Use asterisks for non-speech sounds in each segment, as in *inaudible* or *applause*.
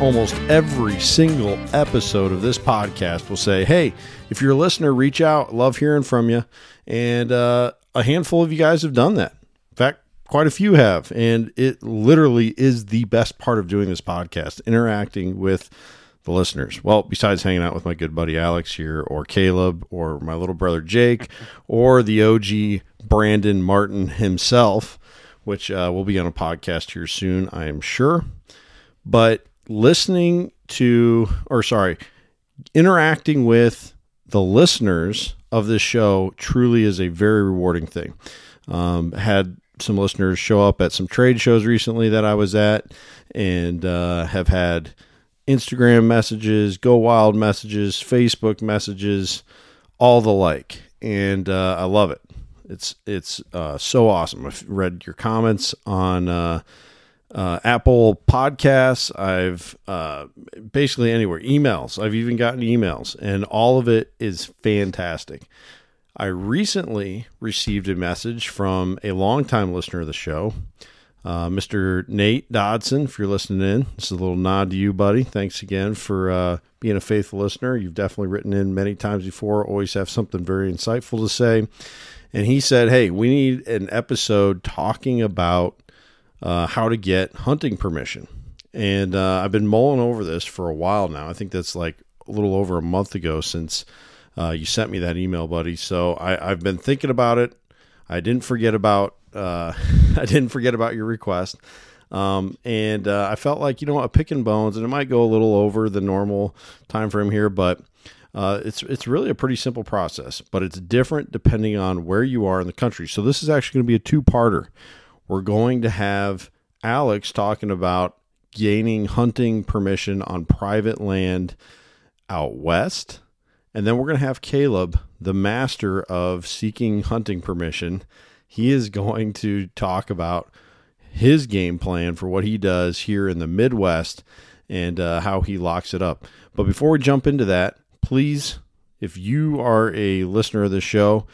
almost every single episode of this podcast will say, Hey, if you're a listener, reach out. Love hearing from you. And uh, a handful of you guys have done that. In fact, quite a few have. And it literally is the best part of doing this podcast, interacting with the listeners. Well, besides hanging out with my good buddy Alex here, or Caleb, or my little brother Jake, or the OG Brandon Martin himself, which uh, will be on a podcast here soon, I am sure. But listening to, or sorry, interacting with the listeners of this show truly is a very rewarding thing. Um, had some listeners show up at some trade shows recently that I was at, and uh, have had Instagram messages, Go Wild messages, Facebook messages, all the like, and uh, I love it. It's it's uh, so awesome. I've read your comments on uh, Apple Podcasts. I've uh, basically anywhere emails. I've even gotten emails, and all of it is fantastic. I recently received a message from a longtime listener of the show, uh, Mr. Nate Dodson. If you're listening in, this is a little nod to you, buddy. Thanks again for uh, being a faithful listener. You've definitely written in many times before. Always have something very insightful to say and he said, "Hey, we need an episode talking about uh, how to get hunting permission." And uh, I've been mulling over this for a while now. I think that's like a little over a month ago since uh, you sent me that email, buddy. So I, have been thinking about it. I didn't forget about uh, *laughs* I didn't forget about your request. Um, and uh, I felt like you know what, picking bones, and it might go a little over the normal time frame here, but uh, it's it's really a pretty simple process, but it's different depending on where you are in the country. So this is actually going to be a two-parter. We're going to have Alex talking about gaining hunting permission on private land out west, and then we're going to have Caleb, the master of seeking hunting permission. He is going to talk about his game plan for what he does here in the Midwest and uh, how he locks it up. But before we jump into that, please, if you are a listener of the show,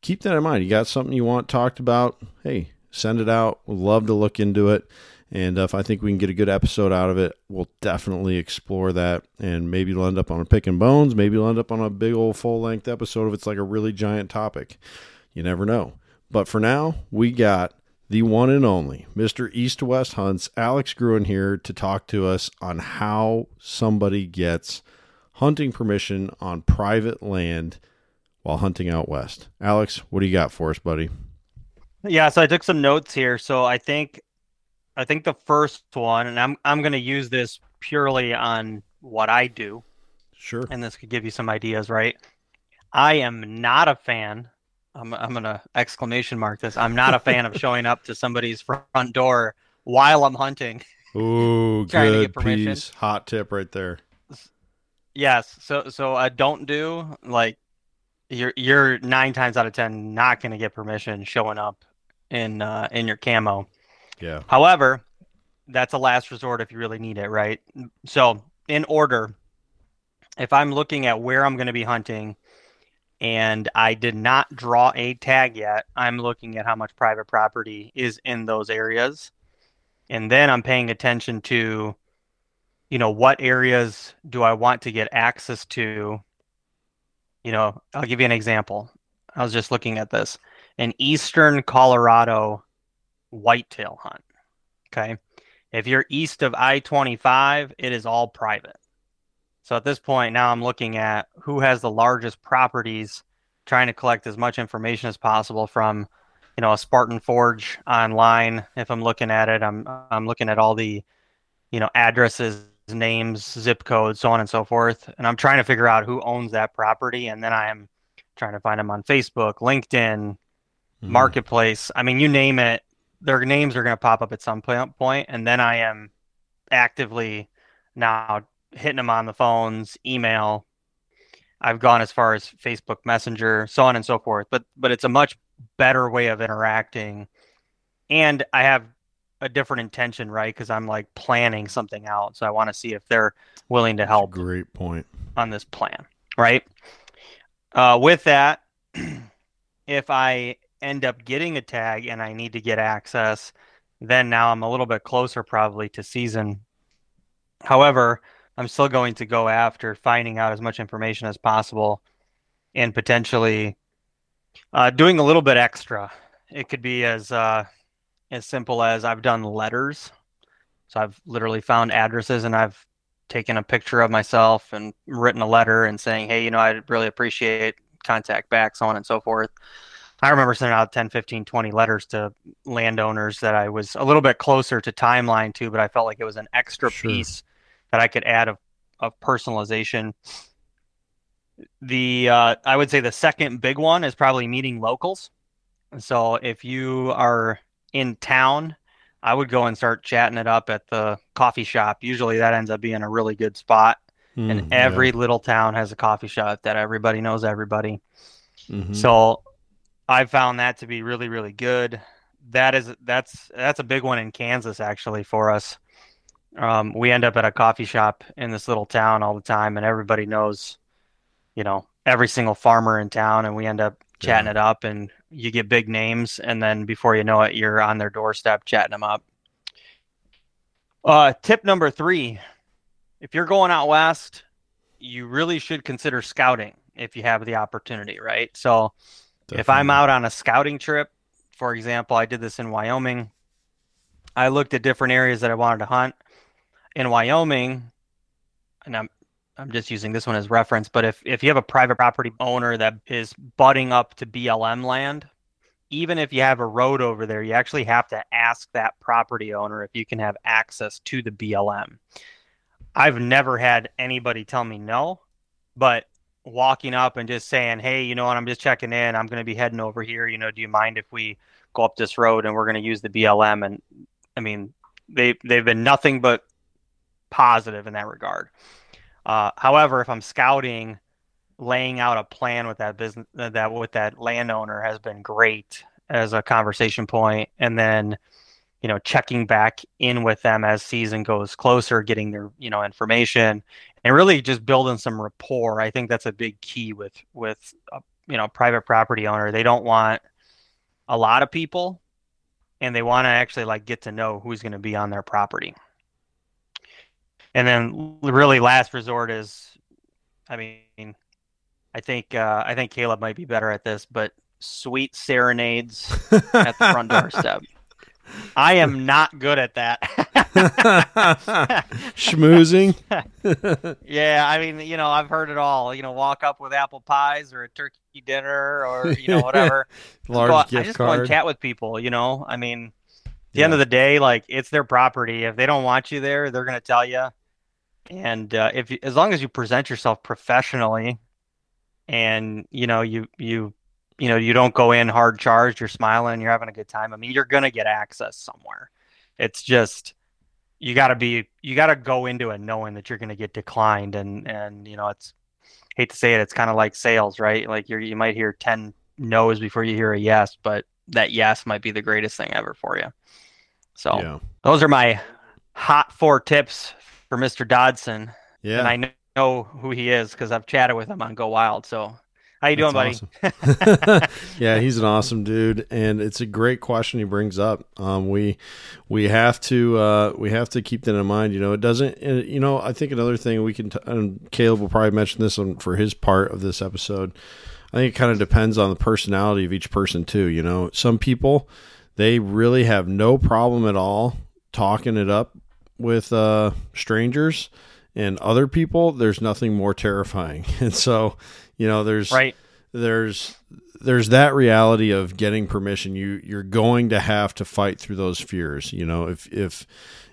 keep that in mind. You got something you want talked about? Hey, send it out. We'd love to look into it. And if I think we can get a good episode out of it, we'll definitely explore that. And maybe we'll end up on a Pickin' Bones. Maybe we'll end up on a big old full length episode if it's like a really giant topic. You never know. But for now, we got the one and only Mr. East West Hunts, Alex Gruen here to talk to us on how somebody gets hunting permission on private land while hunting out west. Alex, what do you got for us, buddy? Yeah, so I took some notes here. So I think I think the first one, and I'm I'm gonna use this purely on what I do. Sure. And this could give you some ideas, right? I am not a fan. I'm I'm gonna exclamation mark this. I'm not a fan of *laughs* showing up to somebody's front door while I'm hunting. *laughs* Ooh, good piece. Hot tip right there. Yes. So so I don't do like you're you're nine times out of ten not going to get permission showing up in uh, in your camo. Yeah. However, that's a last resort if you really need it, right? So in order, if I'm looking at where I'm going to be hunting, and I did not draw a tag yet, I'm looking at how much private property is in those areas, and then I'm paying attention to you know, what areas do I want to get access to? You know, I'll give you an example. I was just looking at this an eastern Colorado whitetail hunt. Okay. If you're east of I 25, it is all private. So at this point, now I'm looking at who has the largest properties, trying to collect as much information as possible from, you know, a Spartan Forge online. If I'm looking at it, I'm I'm looking at all the, you know, addresses names, zip codes, so on and so forth. And I'm trying to figure out who owns that property. And then I am trying to find them on Facebook, LinkedIn, mm. Marketplace. I mean, you name it, their names are going to pop up at some point. And then I am actively now hitting them on the phones, email. I've gone as far as Facebook Messenger, so on and so forth. But but it's a much better way of interacting. And I have a different intention, right? Because I'm like planning something out, so I want to see if they're willing to help. great point on this plan, right? Uh, with that, *clears throat* if I end up getting a tag and I need to get access, then now I'm a little bit closer probably to season. However, I'm still going to go after finding out as much information as possible and potentially uh, doing a little bit extra. It could be as uh, as simple as I've done letters. So I've literally found addresses and I've taken a picture of myself and written a letter and saying, hey, you know, I'd really appreciate contact back, so on and so forth. I remember sending out 10, 15, 20 letters to landowners that I was a little bit closer to timeline to, but I felt like it was an extra sure. piece that I could add of, of personalization. The uh, I would say the second big one is probably meeting locals. So if you are in town, I would go and start chatting it up at the coffee shop. Usually that ends up being a really good spot. Mm, and every yeah. little town has a coffee shop that everybody knows everybody. Mm-hmm. So I found that to be really, really good. That is that's that's a big one in Kansas actually for us. Um, we end up at a coffee shop in this little town all the time, and everybody knows, you know, every single farmer in town, and we end up chatting yeah. it up, and you get big names, and then before you know it, you're on their doorstep chatting them up. Uh, tip number three: if you're going out west, you really should consider scouting if you have the opportunity, right? So, Definitely. if I'm out on a scouting trip, for example, I did this in Wyoming. I looked at different areas that I wanted to hunt in Wyoming, and I'm I'm just using this one as reference, but if if you have a private property owner that is butting up to BLM land, even if you have a road over there, you actually have to ask that property owner if you can have access to the BLM. I've never had anybody tell me no, but walking up and just saying, "Hey, you know what? I'm just checking in. I'm going to be heading over here. You know, do you mind if we go up this road and we're going to use the BLM?" And I mean, they they've been nothing but positive in that regard. Uh, however, if I'm scouting, laying out a plan with that business, that with that landowner has been great as a conversation point, and then you know checking back in with them as season goes closer, getting their you know information, and really just building some rapport. I think that's a big key with with a, you know private property owner. They don't want a lot of people, and they want to actually like get to know who's going to be on their property. And then really last resort is, I mean, I think uh, I think Caleb might be better at this, but sweet serenades at the front *laughs* doorstep. I am not good at that. *laughs* *laughs* Schmoozing. *laughs* yeah, I mean, you know, I've heard it all. You know, walk up with apple pies or a turkey dinner or you know whatever. Large go, gift I just card. go and chat with people. You know, I mean, at the yeah. end of the day, like it's their property. If they don't want you there, they're going to tell you. And uh, if as long as you present yourself professionally, and you know you you you know you don't go in hard charged, you're smiling, you're having a good time. I mean, you're gonna get access somewhere. It's just you got to be you got to go into it knowing that you're going to get declined and and you know it's hate to say it it's kind of like sales right like you you might hear 10 no's before you hear a yes but that yes might be the greatest thing ever for you so yeah. those are my hot four tips for Mr. Dodson. Yeah. And I know who he is because I've chatted with him on Go Wild. So how you doing, That's buddy? Awesome. *laughs* yeah, he's an awesome dude, and it's a great question he brings up. Um, we we have to uh, we have to keep that in mind. You know, it doesn't. Uh, you know, I think another thing we can. T- and Caleb will probably mention this one for his part of this episode. I think it kind of depends on the personality of each person too. You know, some people they really have no problem at all talking it up with uh, strangers and other people, there's nothing more terrifying. *laughs* And so, you know, there's right there's there's that reality of getting permission. You you're going to have to fight through those fears. You know, if if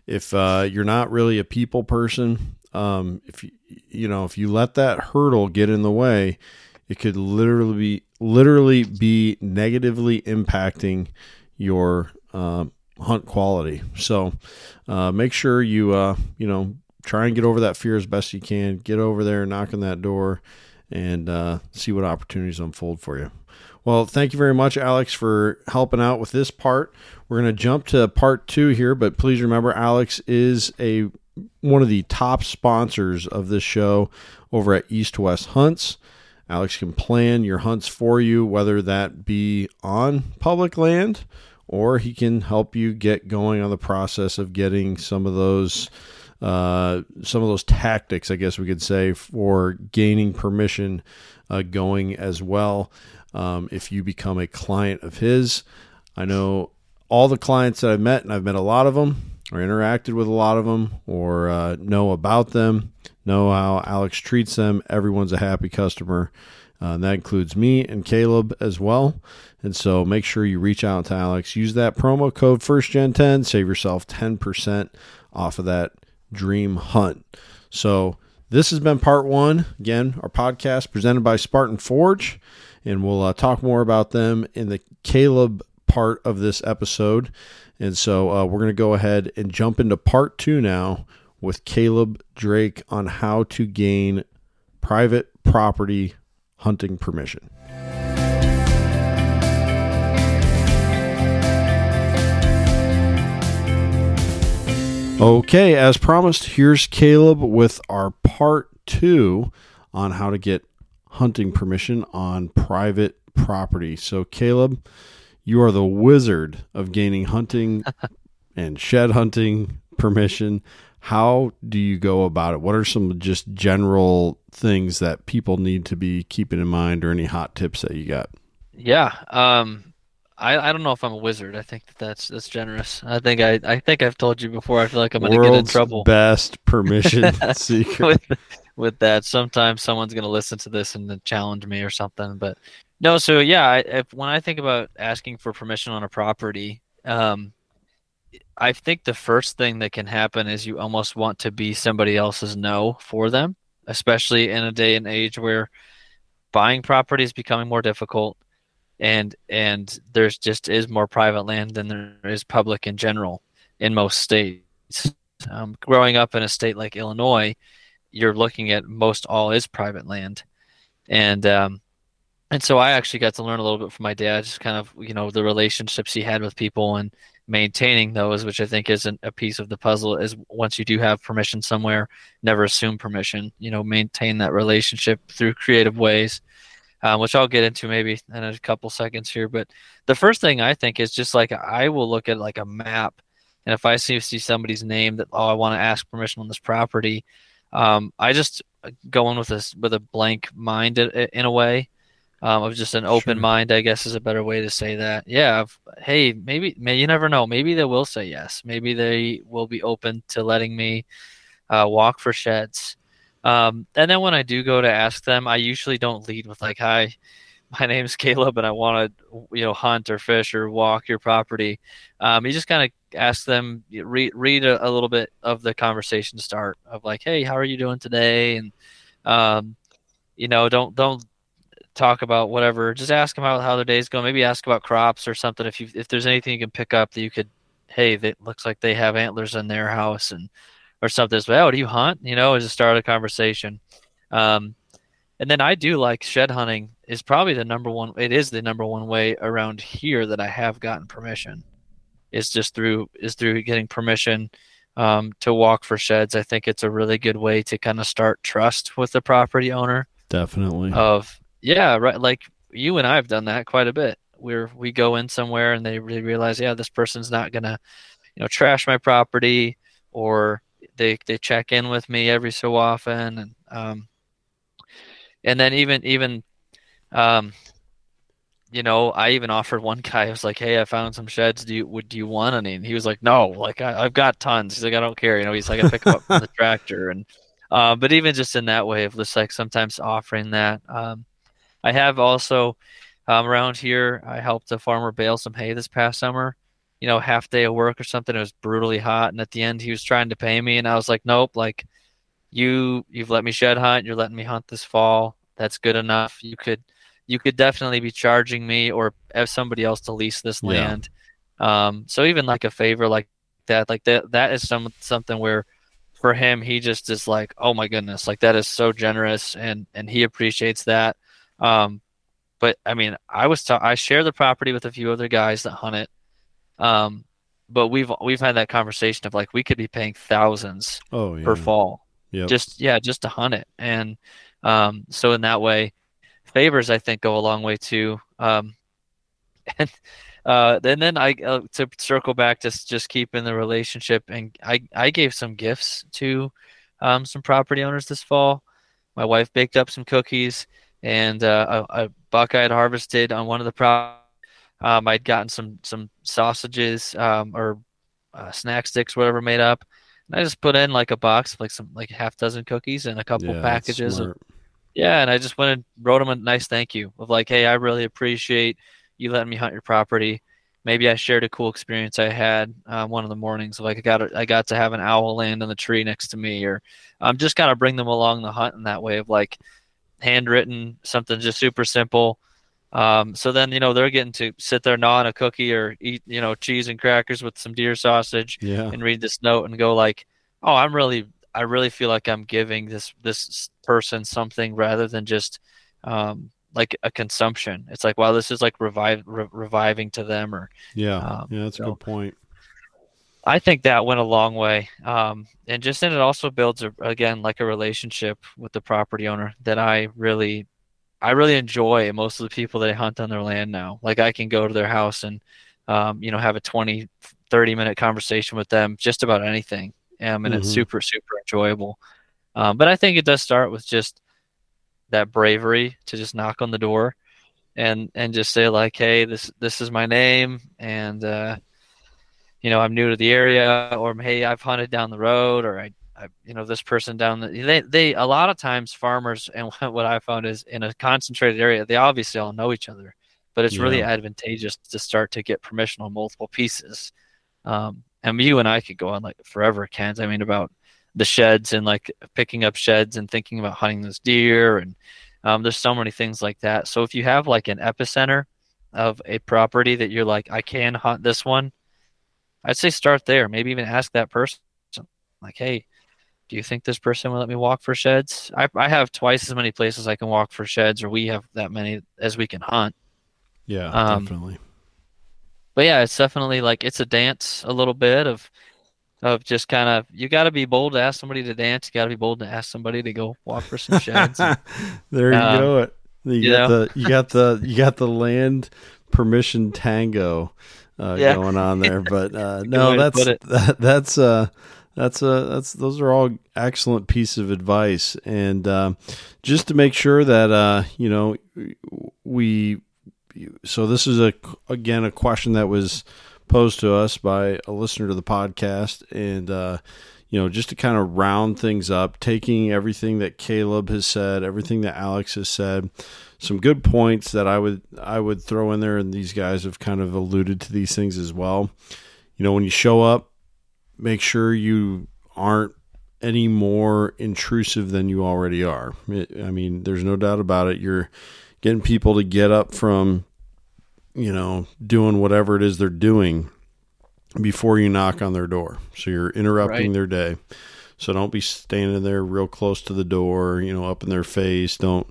if uh, you're not really a people person, um, if you you know if you let that hurdle get in the way, it could literally be literally be negatively impacting your um, hunt quality. So uh, make sure you uh, you know try and get over that fear as best you can. Get over there, knock on that door, and uh, see what opportunities unfold for you. Well, thank you very much, Alex, for helping out with this part. We're going to jump to part two here, but please remember, Alex is a one of the top sponsors of this show over at East West Hunts. Alex can plan your hunts for you, whether that be on public land or he can help you get going on the process of getting some of those uh, some of those tactics, I guess we could say, for gaining permission uh, going as well. Um, if you become a client of his, I know all the clients that I've met, and I've met a lot of them, or interacted with a lot of them, or uh, know about them, know how Alex treats them. Everyone's a happy customer. Uh, and that includes me and Caleb as well. And so make sure you reach out to Alex. Use that promo code FirstGen10. Save yourself 10% off of that dream hunt. So this has been part one. Again, our podcast presented by Spartan Forge. And we'll uh, talk more about them in the Caleb part of this episode. And so uh, we're going to go ahead and jump into part two now with Caleb Drake on how to gain private property hunting permission. Okay, as promised, here's Caleb with our part two on how to get hunting permission on private property. So, Caleb, you are the wizard of gaining hunting *laughs* and shed hunting permission. How do you go about it? What are some just general things that people need to be keeping in mind, or any hot tips that you got? Yeah, um, I I don't know if I'm a wizard. I think that that's that's generous. I think I I think I've told you before. I feel like I'm going to get in trouble. Best permission *laughs* seeker with, with that. Sometimes someone's going to listen to this and then challenge me or something. But no, so yeah, I, if, when I think about asking for permission on a property, um, I think the first thing that can happen is you almost want to be somebody else's no for them, especially in a day and age where buying property is becoming more difficult and and there's just is more private land than there is public in general in most states. Um, growing up in a state like Illinois, you're looking at most all is private land, and um, and so I actually got to learn a little bit from my dad, just kind of you know the relationships he had with people and maintaining those, which I think is an, a piece of the puzzle. Is once you do have permission somewhere, never assume permission. You know, maintain that relationship through creative ways, um, which I'll get into maybe in a couple seconds here. But the first thing I think is just like I will look at like a map, and if I see see somebody's name that oh I want to ask permission on this property, um, I just go in with this with a blank mind in a way um, of just an open sure. mind, I guess is a better way to say that. Yeah, hey, maybe, may you never know. Maybe they will say yes. Maybe they will be open to letting me uh, walk for sheds. Um, and then when I do go to ask them, I usually don't lead with like, "Hi, my name's Caleb, and I want to, you know, hunt or fish or walk your property." Um, you just kind of ask them, read read a, a, little bit of the conversation start of like, "Hey, how are you doing today?" and um, you know, don't don't talk about whatever. Just ask them how, how their day's going. Maybe ask about crops or something. If you if there's anything you can pick up that you could, hey, that looks like they have antlers in their house and or something. So, oh, do you hunt? You know, as a start of a conversation. Um, and then I do like shed hunting is probably the number one. It is the number one way around here that I have gotten permission. Is just through is through getting permission um, to walk for sheds. I think it's a really good way to kind of start trust with the property owner. Definitely. Of yeah, right. Like you and I have done that quite a bit. Where we go in somewhere and they really realize, yeah, this person's not gonna, you know, trash my property, or they they check in with me every so often, and um, and then even even, um, you know, I even offered one guy. I was like, "Hey, I found some sheds. Do you would do you want any?" And he was like, "No, like I, have got tons." He's like, "I don't care." You know, he's like, "I pick them up from the *laughs* tractor." And uh, but even just in that way of just like sometimes offering that, um, I have also um, around here. I helped a farmer bale some hay this past summer. You know, half day of work or something. It was brutally hot, and at the end, he was trying to pay me, and I was like, "Nope, like you, you've let me shed hunt. You're letting me hunt this fall. That's good enough. You could, you could definitely be charging me or have somebody else to lease this land. Um, so even like a favor like that, like that, that is some something where." for him he just is like oh my goodness like that is so generous and and he appreciates that um, but I mean, I was ta- I share the property with a few other guys that hunt it. Um, but we've we've had that conversation of like we could be paying thousands oh, yeah. per fall. Yep. Just yeah, just to hunt it. And um, so in that way, favors I think go a long way too. Um, *laughs* and uh, and then I uh, to circle back to just keeping the relationship, and I I gave some gifts to um, some property owners this fall. My wife baked up some cookies, and uh, a, a buck I had harvested on one of the pro. Um, I'd gotten some some sausages um, or uh, snack sticks, whatever, made up. And I just put in like a box, like some like half dozen cookies and a couple Yeah, packages of yeah, and I just went and wrote them a nice thank you of like, hey, I really appreciate you letting me hunt your property. Maybe I shared a cool experience I had uh, one of the mornings. Like I got a, I got to have an owl land on the tree next to me, or um, just kind of bring them along the hunt in that way of like handwritten something just super simple. Um, so then you know they're getting to sit there gnaw on a cookie or eat you know cheese and crackers with some deer sausage Yeah. and read this note and go like, oh, I'm really, I really feel like I'm giving this this person something rather than just um, like a consumption. It's like, wow, this is like revive re- reviving to them, or Yeah. Um, yeah, that's a good point. I think that went a long way. Um, and just then it also builds a, again like a relationship with the property owner that I really, I really enjoy. Most of the people that I hunt on their land now, like I can go to their house and, um, you know, have a 20, 30 minute conversation with them just about anything. Um, and it's Mhm. super, super enjoyable. Um, but I think it does start with just that bravery to just knock on the door and, and just say like, Hey, this, this is my name. And, uh, you know, I'm new to the area, or hey, I've hunted down the road, or I, I you know, this person down the. They, they, a lot of times, farmers and *laughs* what I found is in a concentrated area, they obviously all know each other, but it's really advantageous to start to get permission on multiple pieces. Um, and you and I could go on like forever, Kent. I mean, about the sheds and like picking up sheds and thinking about hunting those deer, and um, there's so many things like that. So if you have like an epicenter of a property that you're like, I can hunt this one. I'd say start there. Maybe even ask that person, like, "Hey, do you think this person will let me walk for sheds?" I, I have twice as many places I can walk for sheds, or we have that many as we can hunt. Yeah, Um, definitely. But yeah, it's definitely like it's a dance a little bit of of just kind of you got to be bold to ask somebody to dance. You got to be bold to ask somebody to go walk for some sheds. and- *laughs* there you um, go. It. You, you got know? the you got the *laughs* you got the land permission tango uh, Yeah. going on there. But uh, *laughs* no, that's that, that's uh that's a that's those are all excellent pieces of advice. And um, just to make sure that uh you know we so this is a again a question that was posed to us by a listener to the podcast. And uh you know just to kind of round things up taking everything that Caleb has said everything that Alex has said some good points that I would I would throw in there. And these guys have kind of alluded to these things as well. You know when you show up make sure you aren't any more intrusive than you already are. It- I mean there's no doubt about it. You're getting people to get up from you know doing whatever it is they're doing before you knock on their door. So you're interrupting Right. their day. So don't be standing there real close to the door you know up in their face. Don't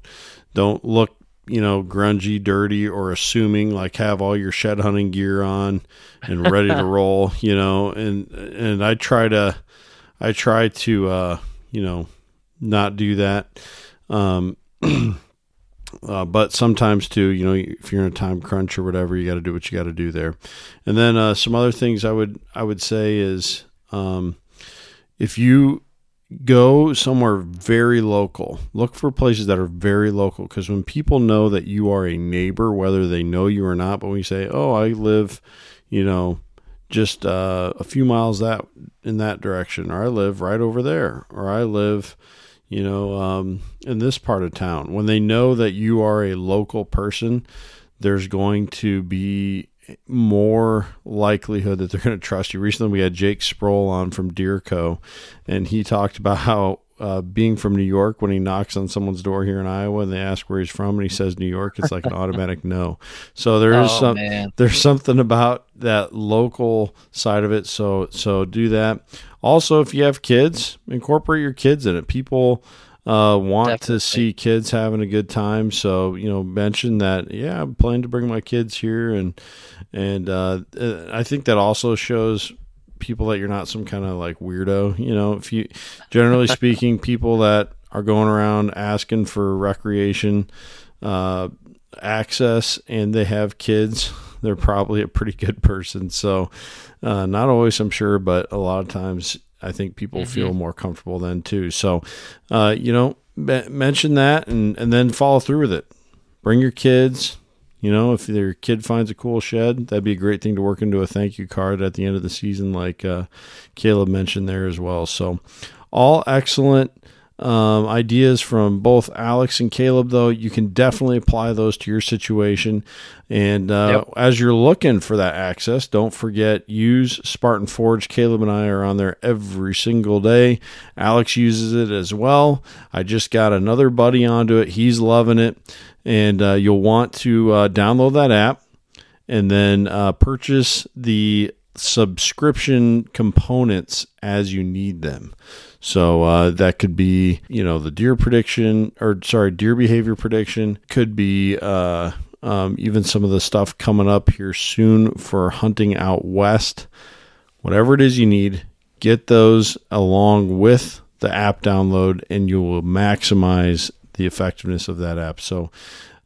don't look you know grungy dirty or assuming like have all your shed hunting gear on and ready to *laughs* roll you know and and i try to i try to uh you know not do that um *clears throat* uh, but sometimes too, you know, if you're in a time crunch or whatever, you got to do what you got to do there. And then uh, some other things I would I would say is um, if you go somewhere very local, look for places that are very local because when people know that you are a neighbor, whether they know you or not, but when you say, "Oh, I live," you know, just uh, a few miles that in that direction, or I live right over there, or I live you know, um, in this part of town. When they know that you are a local person, there's going to be more likelihood that they're going to trust you. Recently, we had Jake Sproul on from Deer Co., and he talked about how uh, being from New York, when he knocks on someone's door here in Iowa and they ask where he's from, and he says New York, it's like an automatic no. So *laughs* there is oh some man, there's something about that local side of it so so do that also if you have kids incorporate your kids in it people uh, want Definitely. to see kids having a good time so you know mention that yeah i'm planning to bring my kids here and and uh, uh, i think that also shows people that you're not some kind of like weirdo you know if you generally speaking *laughs* people that are going around asking for recreation uh, access and they have kids they're probably a pretty good person. So, uh, not always, I'm sure, but a lot of times I think people mm-hmm. feel more comfortable then too. So, uh, you know, be- mention that and, and then follow through with it. Bring your kids. You know, if your kid finds a cool shed, that'd be a great thing to work into a thank you card at the end of the season, like uh, Caleb mentioned there as well. So, all excellent um, ideas from both Alex and Caleb, though, you can definitely apply those to your situation. And uh, yep. as you're looking for that access, don't forget use Spartan Forge. Caleb and I are on there every single day. Alex uses it as well. I just got another buddy onto it. He's loving it. And uh, you'll want to uh, download that app and then uh, purchase the subscription components as you need them. So uh, that could be, you know, the deer prediction, or sorry, deer behavior prediction. Could be uh, um, even some of the stuff coming up here soon for hunting out west. Whatever it is you need, get those along with the app download, and you will maximize the effectiveness of that app. So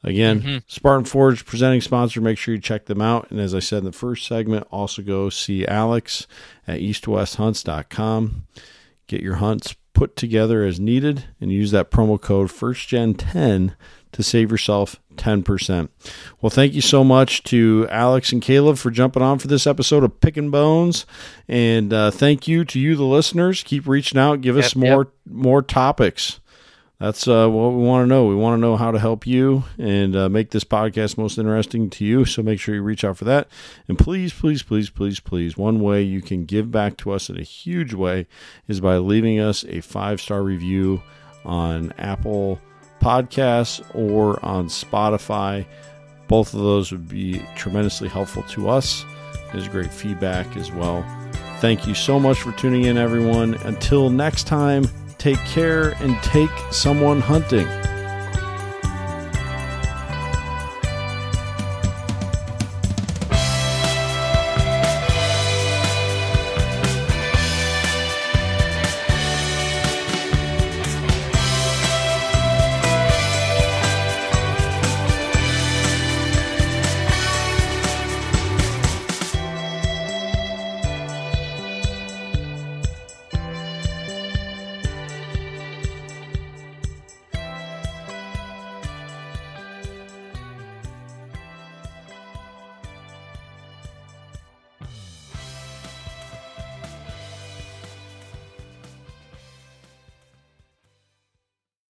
Again, mm-hmm. Spartan Forge presenting sponsor. Make sure you check them out. And as I said in the first segment, also go see Alex at eastwesthunts.com. Get your hunts put together as needed and use that promo code FirstGen10 to save yourself 10%. Well, thank you so much to Alex and Caleb for jumping on for this episode of Picking Bones. And uh, thank you to you, the listeners. Keep reaching out. Give yep, us more, yep. more topics that's uh, what we want to know. We want to know how to help you and uh, make this podcast most interesting to you. So make sure you reach out for that. And please, please, please, please, please, one way you can give back to us in a huge way is by leaving us a five star review on Apple Podcasts or on Spotify. Both of those would be tremendously helpful to us. There's great feedback as well. Thank you so much for tuning in, everyone. Until next time take care, and take someone hunting.